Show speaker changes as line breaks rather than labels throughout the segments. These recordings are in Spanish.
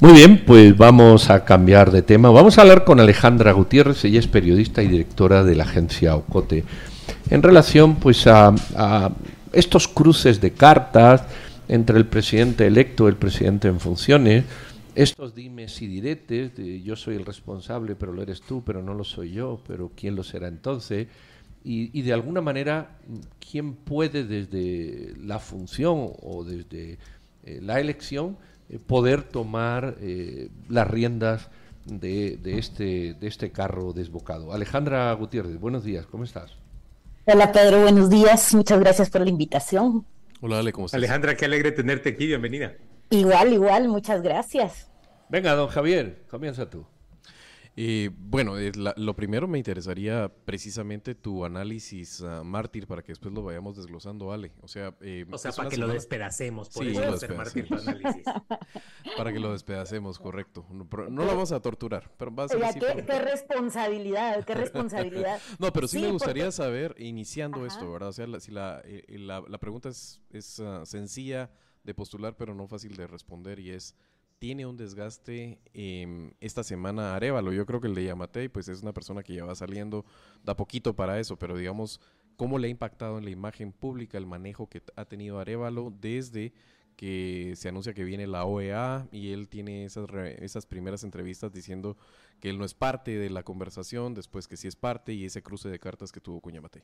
Muy bien, pues vamos a cambiar de tema. Vamos a hablar con Alejandra Gutiérrez, ella es periodista y directora de la agencia Ocote, en relación pues a, estos cruces de cartas entre el presidente electo y el presidente en funciones, estos dimes y diretes de yo soy el responsable, pero lo eres tú, pero no lo soy yo, pero ¿quién lo será entonces? Y, de alguna manera, ¿quién puede desde la función o desde eh, la elección eh, poder tomar eh, las riendas de, de, este, de este carro desbocado? Alejandra Gutiérrez, buenos días, ¿cómo estás?
Hola Pedro, buenos días, muchas gracias por la invitación.
Hola Ale, ¿cómo estás? Alejandra, qué alegre tenerte aquí, bienvenida.
Igual, igual, muchas gracias.
Venga, don Javier, comienza tú.
Eh, bueno, eh, lo primero me interesaría precisamente tu análisis uh, mártir para que después lo vayamos desglosando, Ale. O sea,
eh, o sea para que lo despedacemos, por sí, eso mártir tu análisis.
para que lo despedacemos, correcto. No, lo vamos a torturar, pero va a ser
así qué, qué, responsabilidad, qué responsabilidad.
no, pero sí, me gustaría saber, iniciando esto, ¿verdad? O sea, la, si la, eh, la, la, pregunta es, es uh, sencilla de postular, pero no fácil de responder y es tiene un desgaste em, esta semana Arevalo. Yo creo que el de Yamatei, pues es una persona que ya va saliendo, da poquito para eso, pero digamos, ¿cómo le ha impactado en la imagen pública el manejo que ha tenido Arevalo desde que se anuncia que viene la OEA y él tiene esas, esas primeras entrevistas diciendo que él no es parte de la conversación, después que sí es parte y ese cruce de cartas que tuvo con Yamatei?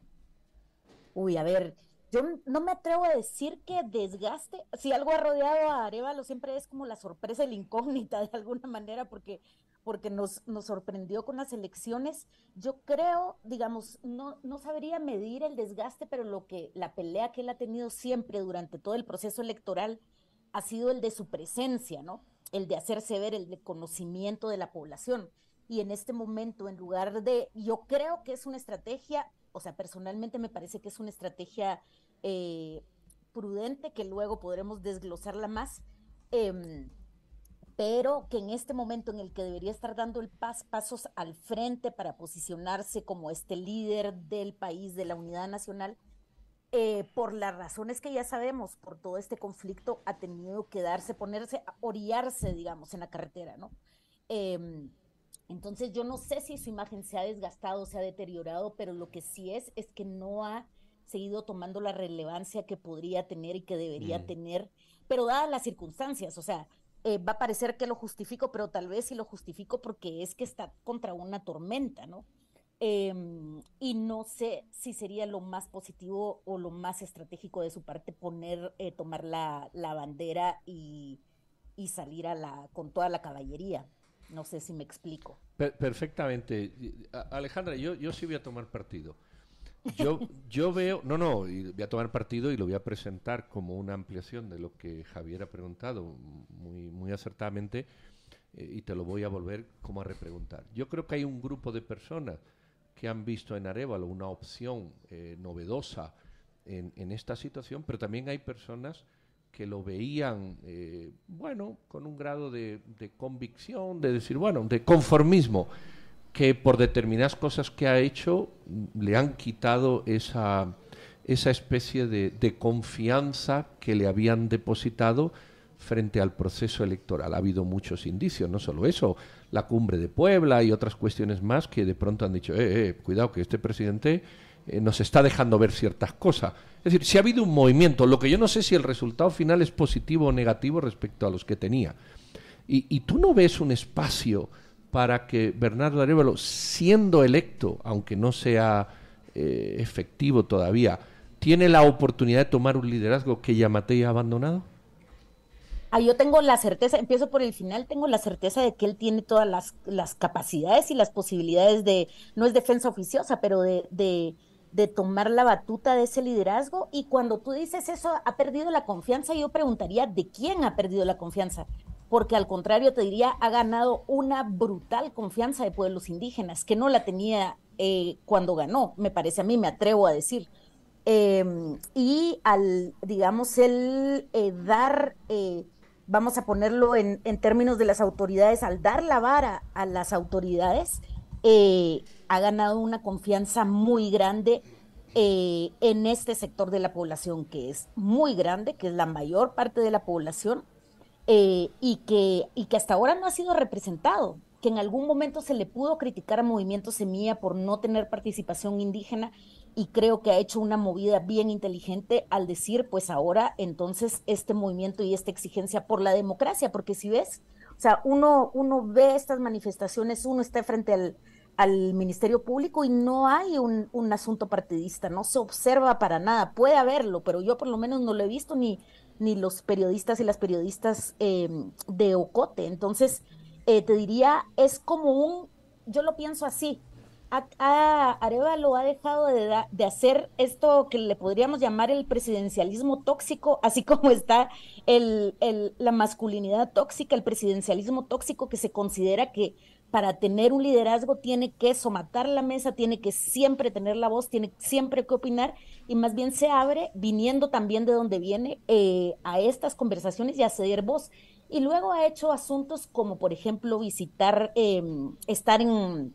Uy, a ver, yo no me atrevo a decir que desgaste, si algo ha rodeado a Arevalo siempre es como la sorpresa la incógnita de alguna manera, porque, porque nos, nos sorprendió con las elecciones. Yo creo, digamos, no, no sabría medir el desgaste, pero lo que, la pelea que él ha tenido siempre durante todo el proceso electoral ha sido el de su presencia, ¿no? El de hacerse ver, el de conocimiento de la población. Y en este momento, en lugar de, yo creo que es una estrategia, o sea, personalmente me parece que es una estrategia eh, prudente, que luego podremos desglosarla más, em, pero que en este momento en el que debería estar dando el pas, pasos al frente para posicionarse como este líder del país, de la unidad nacional, eh, por las razones que ya sabemos, por todo este conflicto, ha tenido que darse, ponerse, orillarse, digamos, en la carretera, ¿no? Em, entonces yo no sé si su imagen se ha desgastado, se ha deteriorado, pero lo que sí es es que no ha seguido tomando la relevancia que podría tener y que debería mm. tener, pero dadas las circunstancias, o sea, eh, va a parecer que lo justifico, pero tal vez sí lo justifico porque es que está contra una tormenta, ¿no? Em, y no sé si sería lo más positivo o lo más estratégico de su parte poner, eh, tomar la, la bandera y, y, salir a la, con toda la caballería. No sé si me explico.
perfectamente. Alejandra, yo, yo sí voy a tomar partido. Yo, yo veo, no, no, voy a tomar partido y lo voy a presentar como una ampliación de lo que Javier ha preguntado muy, muy acertadamente eh, y te lo voy a volver como a repreguntar. Yo creo que hay un grupo de personas que han visto en Arevalo una opción eh, novedosa en, en, esta situación, pero también hay personas que lo veían, eh, bueno, con un grado de, de convicción, de decir, bueno, de conformismo que por determinadas cosas que ha hecho le han quitado esa, esa especie de, confianza que le habían depositado frente al proceso electoral. Ha habido muchos indicios, no solo eso, la cumbre de Puebla y otras cuestiones más que de pronto han dicho, eh, eh, cuidado que este presidente eh, nos está dejando ver ciertas cosas. Es decir, si ha habido un movimiento, lo que yo no sé si el resultado final es positivo o negativo respecto a los que tenía. Y tú no ves un espacio para que Bernardo Arevalo, siendo electo, aunque no sea eh, efectivo todavía, tiene la oportunidad de tomar un liderazgo que Yamatei ha abandonado?
Ah, yo tengo la certeza, empiezo por el final, tengo la certeza de que él tiene todas las, capacidades y las posibilidades de, no es defensa oficiosa, pero de, de, tomar la batuta de ese liderazgo. Y cuando tú dices eso, ha perdido la confianza, yo preguntaría, ¿de quién ha perdido la confianza? Porque al contrario te diría, ha ganado una brutal confianza de pueblos indígenas, que no la tenía eh, cuando ganó, me parece a mí, me atrevo a decir. Em, y al, digamos, el eh, dar, eh, vamos a ponerlo en, en, términos de las autoridades, al dar la vara a las autoridades, ha ganado una confianza muy grande en este sector de la población, que es muy grande, que es la mayor parte de la población, eh, y, que, y que hasta ahora no ha sido representado, que en algún momento se le pudo criticar a Movimiento Semilla por no tener participación indígena y creo que ha hecho una movida bien inteligente al decir, pues ahora entonces este movimiento y esta exigencia por la democracia, porque si ves, o sea, uno, uno ve estas manifestaciones, uno está frente al, al Ministerio Público y no hay un, un, asunto partidista, no se observa para nada, puede haberlo, pero yo por lo menos no lo he visto ni, ni los periodistas y las periodistas em, de Ocote. Entonces, eh, te diría, es como un, yo lo pienso así, a, Arevalo ha dejado de, de, hacer esto que le podríamos llamar el presidencialismo tóxico, así como está el, el, la masculinidad tóxica, el presidencialismo tóxico que se considera que para tener un liderazgo tiene que somatar la mesa, tiene que siempre tener la voz, tiene siempre que opinar y más bien se abre viniendo también de donde viene eh, a estas conversaciones y a ceder voz. Y luego ha hecho asuntos como, por ejemplo, visitar, em, estar en,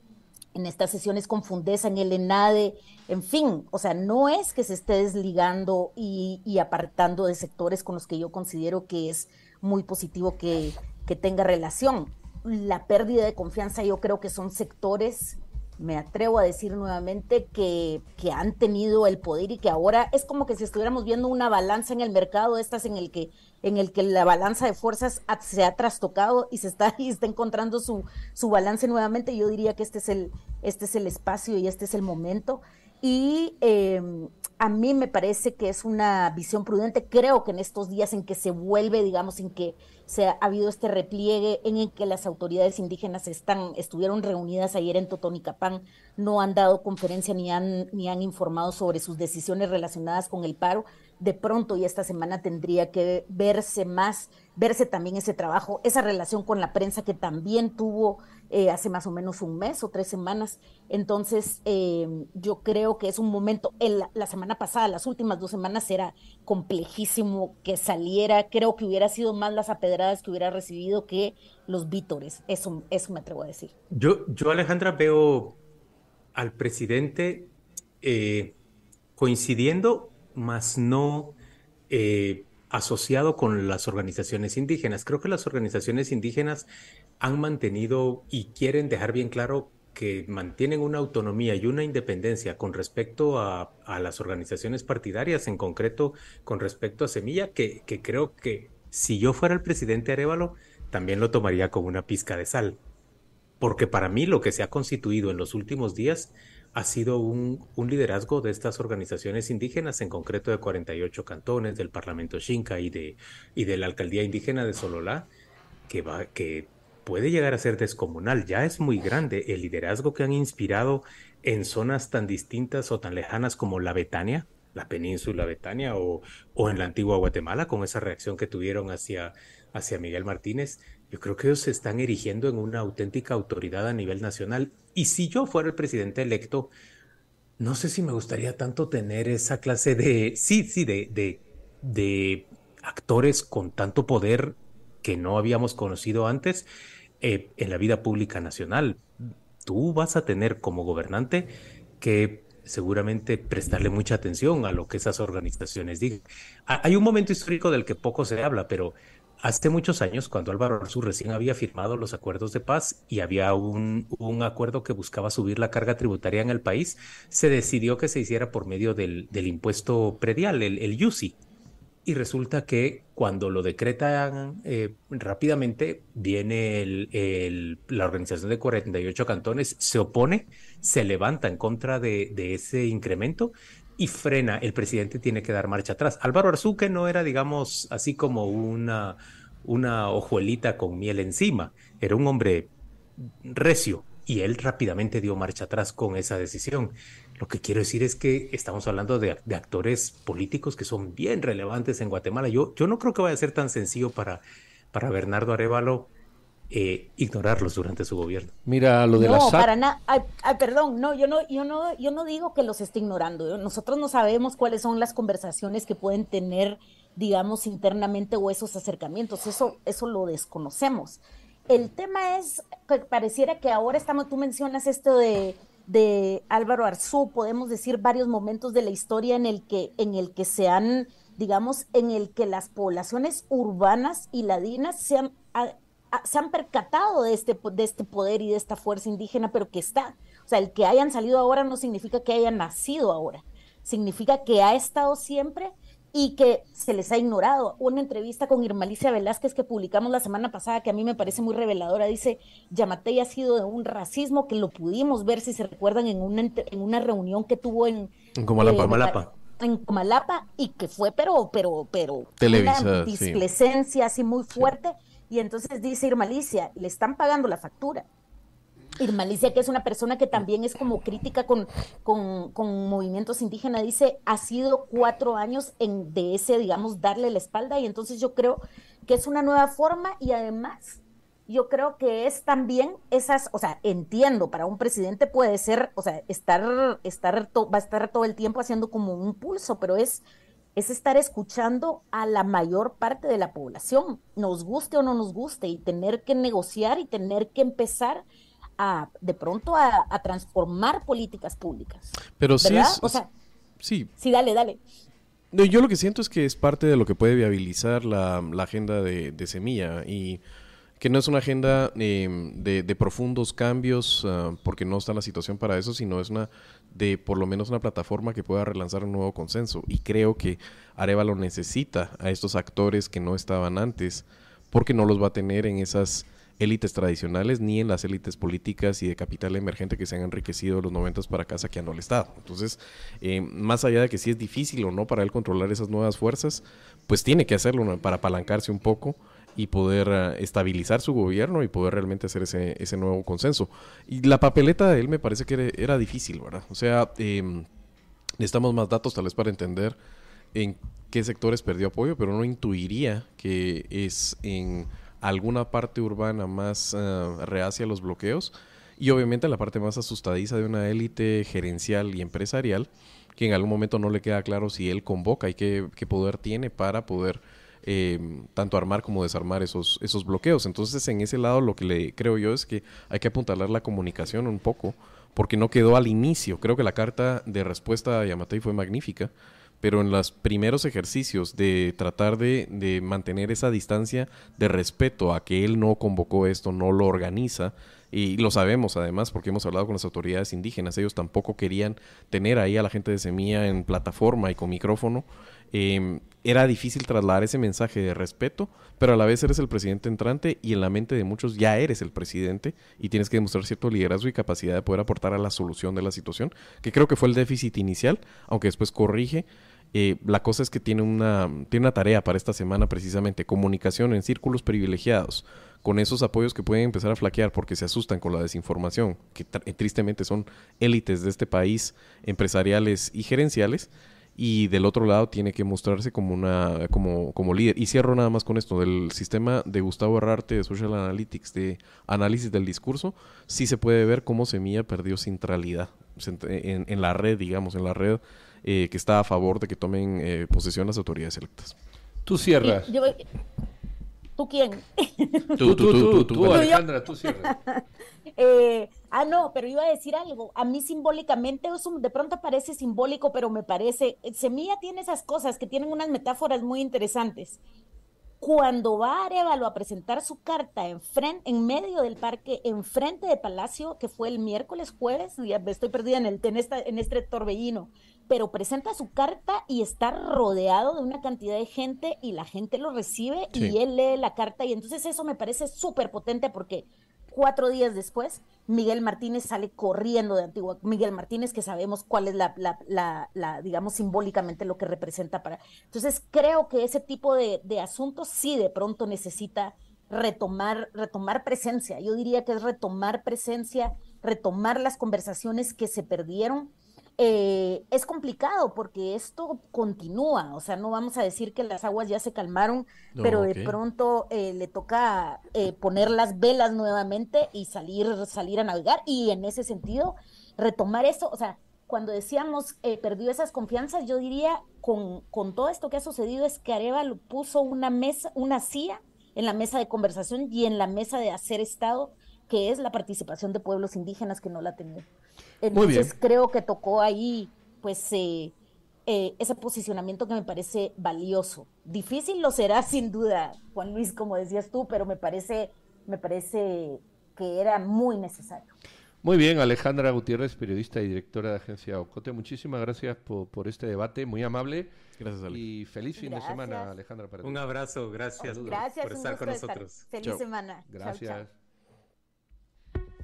en estas sesiones con Fundesa, en el ENADE, en fin, o sea, no es que se esté desligando y, y apartando de sectores con los que yo considero que es muy positivo que, que tenga relación. La pérdida de confianza yo creo que son sectores, me atrevo a decir nuevamente, que, que, han tenido el poder y que ahora es como que si estuviéramos viendo una balanza en el mercado, estas en el que, en el que la balanza de fuerzas se ha trastocado y se está, y está encontrando su, su balance nuevamente. Yo diría que este es el, este es el espacio y este es el momento. Y em, a mí me parece que es una visión prudente. Creo que en estos días en que se vuelve, digamos, en que se ha, habido este repliegue en el que las autoridades indígenas están, estuvieron reunidas ayer en Totonicapán, no han dado conferencia ni han, ni han informado sobre sus decisiones relacionadas con el paro. De pronto y esta semana tendría que verse más, verse también ese trabajo, esa relación con la prensa que también tuvo eh, hace más o menos un mes o tres semanas. Entonces, eh, yo creo que es un momento, la semana pasada, las últimas dos semanas era complejísimo que saliera, creo que hubiera sido más las apedradas que hubiera recibido que los vítores, eso, eso me atrevo a decir.
Yo, yo Alejandra, veo al presidente eh, coincidiendo, más no asociado con las organizaciones indígenas. Creo que las organizaciones indígenas han mantenido y quieren dejar bien claro que mantienen una autonomía y una independencia con respecto a, las organizaciones partidarias, en concreto con respecto a Semilla, que, creo que si yo fuera el presidente Arevalo, también lo tomaría como una pizca de sal. Porque para mí lo que se ha constituido en los últimos días ha sido un, un liderazgo de estas organizaciones indígenas, en concreto de 48 cantones, del Parlamento Xinca y de, y de la Alcaldía Indígena de Sololá, que, va, que puede llegar a ser descomunal, ya es muy grande el liderazgo que han inspirado en zonas tan distintas o tan lejanas como la Betania, la península Betania o, o en la antigua Guatemala, con esa reacción que tuvieron hacia, hacia Miguel Martínez. Yo creo que ellos se están erigiendo en una auténtica autoridad a nivel nacional. Y si yo fuera el presidente electo, no sé si me gustaría tanto tener esa clase de, sí, sí, de, de, de actores con tanto poder que no habíamos conocido antes eh, en la vida pública nacional. Tú vas a tener como gobernante que seguramente prestarle mucha atención a lo que esas organizaciones digan. Hay un momento histórico del que poco se habla, pero hace muchos años, cuando Álvaro Arzú recién había firmado los acuerdos de paz y había un, un, acuerdo que buscaba subir la carga tributaria en el país, se decidió que se hiciera por medio del, del impuesto predial, el, el y resulta que cuando lo decretan eh, rápidamente, viene la organización de 48 cantones, se opone, se levanta en contra de, de, ese incremento y frena. El presidente tiene que dar marcha atrás. Álvaro Arzuque no era, digamos, así como una, una ojuelita con miel encima, era un hombre recio y él rápidamente dio marcha atrás con esa decisión. Lo que quiero decir es que estamos hablando de, actores políticos que son bien relevantes en Guatemala. Yo, yo no creo que vaya a ser tan sencillo para, para Bernardo Arevalo eh, ignorarlos durante su gobierno.
Mira, lo de
no,
la
para nada. perdón, no, yo no, yo no, yo no digo que los esté ignorando. Nosotros no sabemos cuáles son las conversaciones que pueden tener, digamos, internamente o esos acercamientos. Eso, eso lo desconocemos. El tema es que pareciera que ahora estamos, tú mencionas esto de de Álvaro Arzú, podemos decir varios momentos de la historia en el que, en el que se han digamos, en el que las poblaciones urbanas y ladinas se han, se han percatado de este, de este poder y de esta fuerza indígena, pero que está. O sea, el que hayan salido ahora no significa que hayan nacido ahora, significa que ha estado siempre y que se les ha ignorado. Una entrevista con Irmalicia Velázquez que publicamos la semana pasada, que a mí me parece muy reveladora, dice, Yamatei ha sido de un racismo que lo pudimos ver, si se recuerdan, en una, en una reunión que tuvo en...
En Comalapa.
Eh, en Comalapa y que fue, pero, pero, pero,
una
displecencia así muy fuerte. Y entonces dice Irmalicia, le están pagando la factura. Irmalicia, que es una persona que también es como crítica con, con, movimientos indígenas, dice, ha sido cuatro años en, de ese, digamos, darle la espalda y entonces yo creo que es una nueva forma y además yo creo que es también esas, o sea, entiendo, para un presidente puede ser, o sea, estar, estar, va a estar todo el tiempo haciendo como un pulso, pero es, es estar escuchando a la mayor parte de la población, nos guste o no nos guste, y tener que negociar y tener que empezar a, de pronto a, transformar políticas públicas.
Pero sí
o sea,
sí.
Sí, dale, dale.
yo lo que siento es que es parte de lo que puede viabilizar la, agenda de, Semilla y que no es una agenda em, de, profundos cambios ah, porque no está en la situación para eso, sino es una de por lo menos una plataforma que pueda relanzar un nuevo consenso. Y creo que Arevalo necesita a estos actores que no estaban antes porque no los va a tener en esas élites tradicionales ni en las élites políticas y de capital emergente que se han enriquecido de los 90 para acá saqueando al Estado. Entonces, eh, más allá de que si es difícil o no para él controlar esas nuevas fuerzas, pues tiene que hacerlo para apalancarse un poco y poder uh, estabilizar su gobierno y poder realmente hacer ese, ese nuevo consenso. Y la papeleta de él me parece que era, difícil, ¿verdad? O sea, eh, necesitamos más datos tal vez para entender en qué sectores perdió apoyo, pero no intuiría que es en alguna parte urbana más uh, reacia a los bloqueos y obviamente la parte más asustadiza de una élite gerencial y empresarial que en algún momento no le queda claro si él convoca y qué, poder tiene para poder eh, tanto armar como desarmar esos, esos bloqueos. Entonces en ese lado lo que le creo yo es que hay que apuntalar la comunicación un poco porque no quedó al inicio. Creo que la carta de respuesta a Yamatei fue magnífica pero en los primeros ejercicios de tratar de, mantener esa distancia de respeto a que él no convocó esto, no lo organiza, y lo sabemos además porque hemos hablado con las autoridades indígenas, ellos tampoco querían tener ahí a la gente de Semilla en plataforma y con micrófono. Em, era difícil trasladar ese mensaje de respeto, pero a la vez eres el presidente entrante y en la mente de muchos ya eres el presidente y tienes que demostrar cierto liderazgo y capacidad de poder aportar a la solución de la situación, que creo que fue el déficit inicial, aunque después corrige eh, la cosa es que tiene una, tiene una tarea para esta semana precisamente, comunicación en círculos privilegiados, con esos apoyos que pueden empezar a flaquear porque se asustan con la desinformación, que eh, tristemente son élites de este país, empresariales y gerenciales, y del otro lado tiene que mostrarse como una como, como líder. Y cierro nada más con esto, del sistema de Gustavo Herrarte de Social Analytics, de análisis del discurso, sí se puede ver cómo Semilla perdió centralidad en, en la red, digamos, en la red eh, que está a favor de que tomen eh, posesión las autoridades electas.
Tú cierras.
¿Tú quién?
Tú, tú, tú, tú, Alejandra, tú cierras.
Eh, ah, no, pero iba a decir algo. A mí simbólicamente, eso de pronto parece simbólico, pero me parece, Semilla tiene esas cosas que tienen unas metáforas muy interesantes. Cuando va Arevalo a presentar su carta en, frente, en medio del parque, enfrente de Palacio, que fue el miércoles, jueves, ya estoy perdida en, el, en, en este torbellino, pero presenta su carta y está rodeado de una cantidad de gente y la gente lo recibe y él lee la carta y entonces eso me parece súper potente porque cuatro días después Miguel Martínez sale corriendo de Antigua. Miguel Martínez que sabemos cuál es la, la, digamos, simbólicamente lo que representa para... Entonces creo que ese tipo de, de asuntos sí de pronto necesita retomar, retomar presencia. Yo diría que es retomar presencia, retomar las conversaciones que se perdieron eh, es complicado porque esto continúa, o sea, no vamos a decir que las aguas ya se calmaron, pero de pronto eh, le toca eh, poner las velas nuevamente y salir, salir a navegar y en ese sentido retomar eso, o sea, cuando decíamos perdió esas confianzas, yo diría con, con todo esto que ha sucedido es que Arevalo puso una mesa, una silla en la mesa de conversación y en la mesa de hacer Estado, que es la participación de pueblos indígenas que no la tenían. Entonces creo que tocó ahí, pues, eh, eh, ese posicionamiento que me parece valioso. Difícil lo será sin duda, Juan Luis, como decías tú, pero me parece, me parece que era muy necesario.
Muy bien, Alejandra Gutiérrez, periodista y directora de agencia Ocote, muchísimas gracias por, este debate, muy amable.
Gracias, Ale.
Y feliz fin de semana, Alejandra.
Un abrazo, gracias, por estar con nosotros.
Feliz semana.
Gracias.